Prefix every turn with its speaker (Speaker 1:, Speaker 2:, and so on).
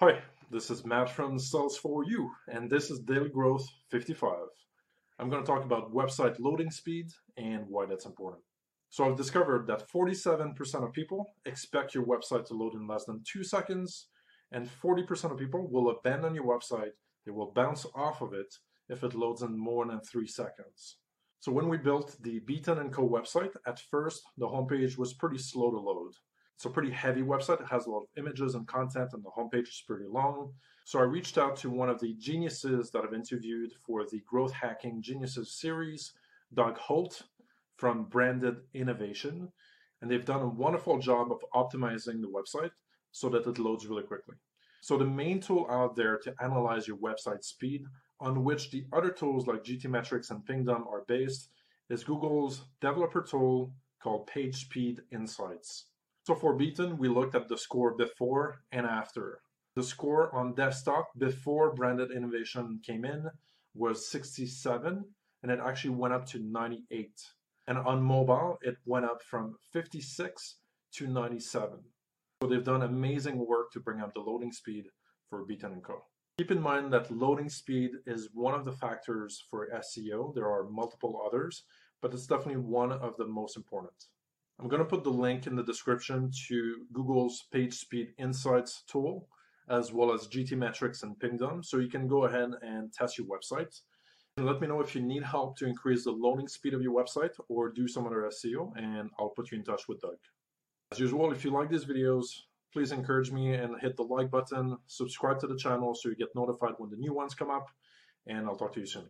Speaker 1: Hi, this is Matt from Sales4U, and this is Daily Growth 55. I'm going to talk about website loading speed and why that's important. So I've discovered that 47% of people expect your website to load in less than two seconds, and 40% of people will abandon your website. They will bounce off of it if it loads in more than three seconds. So when we built the Beaton & Co website, at first the homepage was pretty slow to load. It's a pretty heavy website. It has a lot of images and content, and the homepage is pretty long. So I reached out to one of the geniuses that I've interviewed for the Growth Hacking Geniuses series, Doug Holt from Branded Innovation. And they've done a wonderful job of optimizing the website so that it loads really quickly. So the main tool out there to analyze your website speed, on which the other tools like GTmetrix and Pingdom are based, is Google's developer tool called PageSpeed Insights. So for Beaton, we looked at the score before and after. The score on desktop before branded innovation came in was 67, and it actually went up to 98. And on mobile, it went up from 56 to 97. So they've done amazing work to bring up the loading speed for Beaton & Co. Keep in mind that loading speed is one of the factors for SEO. There are multiple others, but it's definitely one of the most important. I'm going to put the link in the description to Google's PageSpeed Insights tool, as well as GTmetrix and Pingdom, so you can go ahead and test your website. And let me know if you need help to increase the loading speed of your website or do some other SEO, and I'll put you in touch with Doug. As usual, if you like these videos, please encourage me and hit the like button, subscribe to the channel so you get notified when the new ones come up, and I'll talk to you soon.